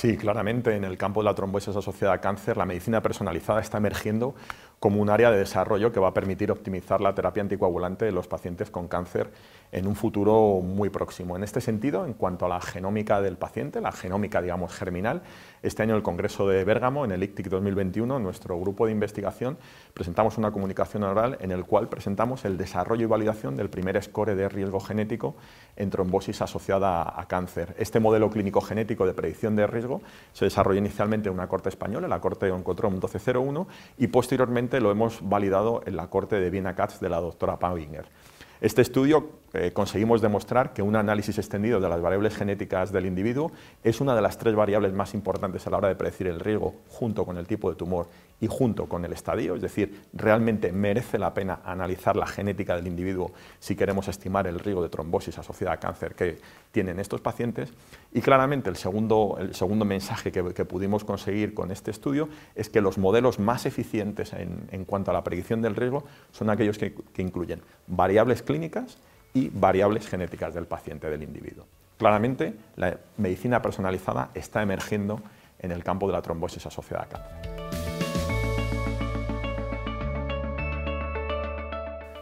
Sí, claramente en el campo de la trombosis asociada a cáncer, la medicina personalizada está emergiendo como un área de desarrollo que va a permitir optimizar la terapia anticoagulante de los pacientes con cáncer en un futuro muy próximo. En este sentido, en cuanto a la genómica del paciente, la genómica, digamos, germinal, este año el Congreso de Bérgamo, en el ICTIC 2021, nuestro grupo de investigación presentamos una comunicación oral en el cual presentamos el desarrollo y validación del primer score de riesgo genético en trombosis asociada a cáncer. Este modelo clínico genético de predicción de riesgo se desarrolló inicialmente en una corte española, la corte Oncotrom 1201, y posteriormente lo hemos validado en la corte de Viena Katz de la doctora Pauinger. Este estudio eh, conseguimos demostrar que un análisis extendido de las variables genéticas del individuo es una de las tres variables más importantes a la hora de predecir el riesgo junto con el tipo de tumor y junto con el estadio, es decir, realmente merece la pena analizar la genética del individuo si queremos estimar el riesgo de trombosis asociada a cáncer que tienen estos pacientes. Y claramente el segundo, el segundo mensaje que, pudimos conseguir con este estudio es que los modelos más eficientes en, cuanto a la predicción del riesgo son aquellos que, que incluyen variables clínicas y variables genéticas del paciente, del individuo. Claramente, la medicina personalizada está emergiendo en el campo de la trombosis asociada a cáncer.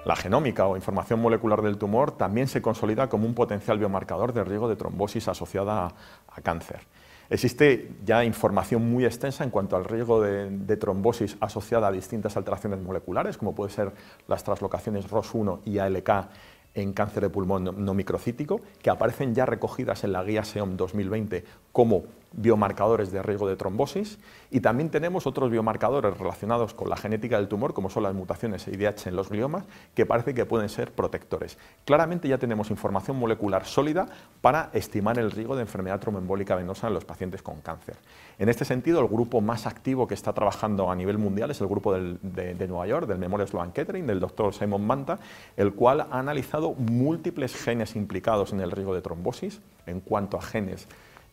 La genómica o información molecular del tumor también se consolida como un potencial biomarcador de riesgo de trombosis asociada a, cáncer. Existe ya información muy extensa en cuanto al riesgo de, de, trombosis asociada a distintas alteraciones moleculares, como pueden ser las translocaciones ROS1 y ALK en cáncer de pulmón no microcítico, que aparecen ya recogidas en la guía SEOM 2020 como biomarcadores de riesgo de trombosis y también tenemos otros biomarcadores relacionados con la genética del tumor, como son las mutaciones IDH en los gliomas, que parece que pueden ser protectores. Claramente ya tenemos información molecular sólida para estimar el riesgo de enfermedad tromboembólica venosa en los pacientes con cáncer. En este sentido, el grupo más activo que está trabajando a nivel mundial es el grupo de, de, Nueva York, del Memorial Sloan Kettering, del doctor Simon Manta, el cual ha analizado múltiples genes implicados en el riesgo de trombosis en cuanto a genes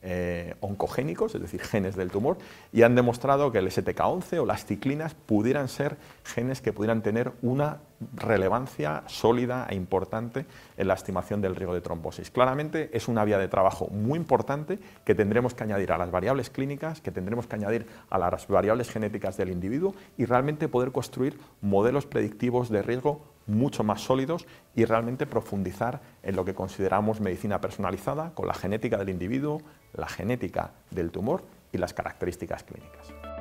eh, oncogénicos, es decir, genes del tumor, y han demostrado que el STK11 o las ciclinas pudieran ser genes que pudieran tener una relevancia sólida e importante en la estimación del riesgo de trombosis. Claramente es una vía de trabajo muy importante que tendremos que añadir a las variables clínicas, que tendremos que añadir a las variables genéticas del individuo y realmente poder construir modelos predictivos de riesgo mucho más sólidos y realmente profundizar en lo que consideramos medicina personalizada con la genética del individuo, la genética del tumor y las características clínicas.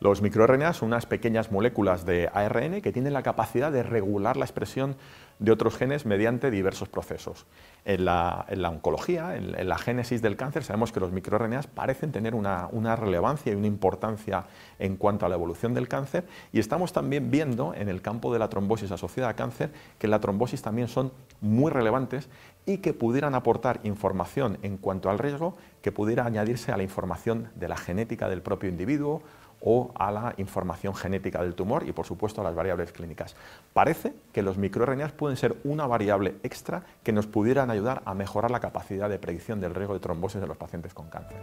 Los microRNA son unas pequeñas moléculas de ARN que tienen la capacidad de regular la expresión de otros genes mediante diversos procesos. En la, oncología, en, la génesis del cáncer, sabemos que los microRNAs parecen tener una, relevancia y una importancia en cuanto a la evolución del cáncer y estamos también viendo en el campo de la trombosis asociada a cáncer que la trombosis también son muy relevantes y que pudieran aportar información en cuanto al riesgo que pudiera añadirse a la información de la genética del propio individuo o a la información genética del tumor y, por supuesto, a las variables clínicas. Parece que los microRNAs pueden ser una variable extra que nos pudieran ayudar a mejorar la capacidad de predicción del riesgo de trombosis de los pacientes con cáncer.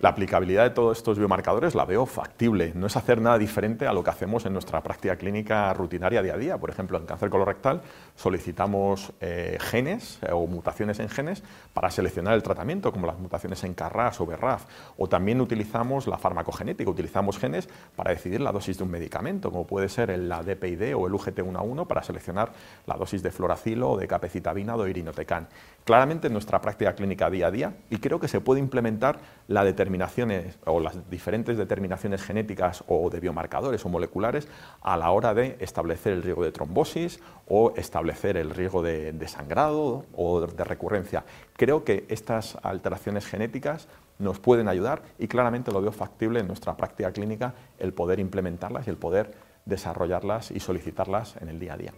La aplicabilidad de todos estos biomarcadores la veo factible, no es hacer nada diferente a lo que hacemos en nuestra práctica clínica rutinaria día a día. Por ejemplo, en cáncer colorectal solicitamos eh, genes eh, o mutaciones en genes para seleccionar el tratamiento, como las mutaciones en CARRAS o BRAF. O también utilizamos la farmacogenética, utilizamos genes para decidir la dosis de un medicamento, como puede ser el DPID o el UGT1A1 para seleccionar la dosis de floracilo o de capecitabina o irinotecan. Claramente en nuestra práctica clínica día a día y creo que se puede implementar la determinación determinaciones o las diferentes determinaciones genéticas o de biomarcadores o moleculares a la hora de establecer el riesgo de trombosis o establecer el riesgo de, sangrado o de recurrencia. Creo que estas alteraciones genéticas nos pueden ayudar y claramente lo veo factible en nuestra práctica clínica el poder implementarlas y el poder desarrollarlas y solicitarlas en el día a día.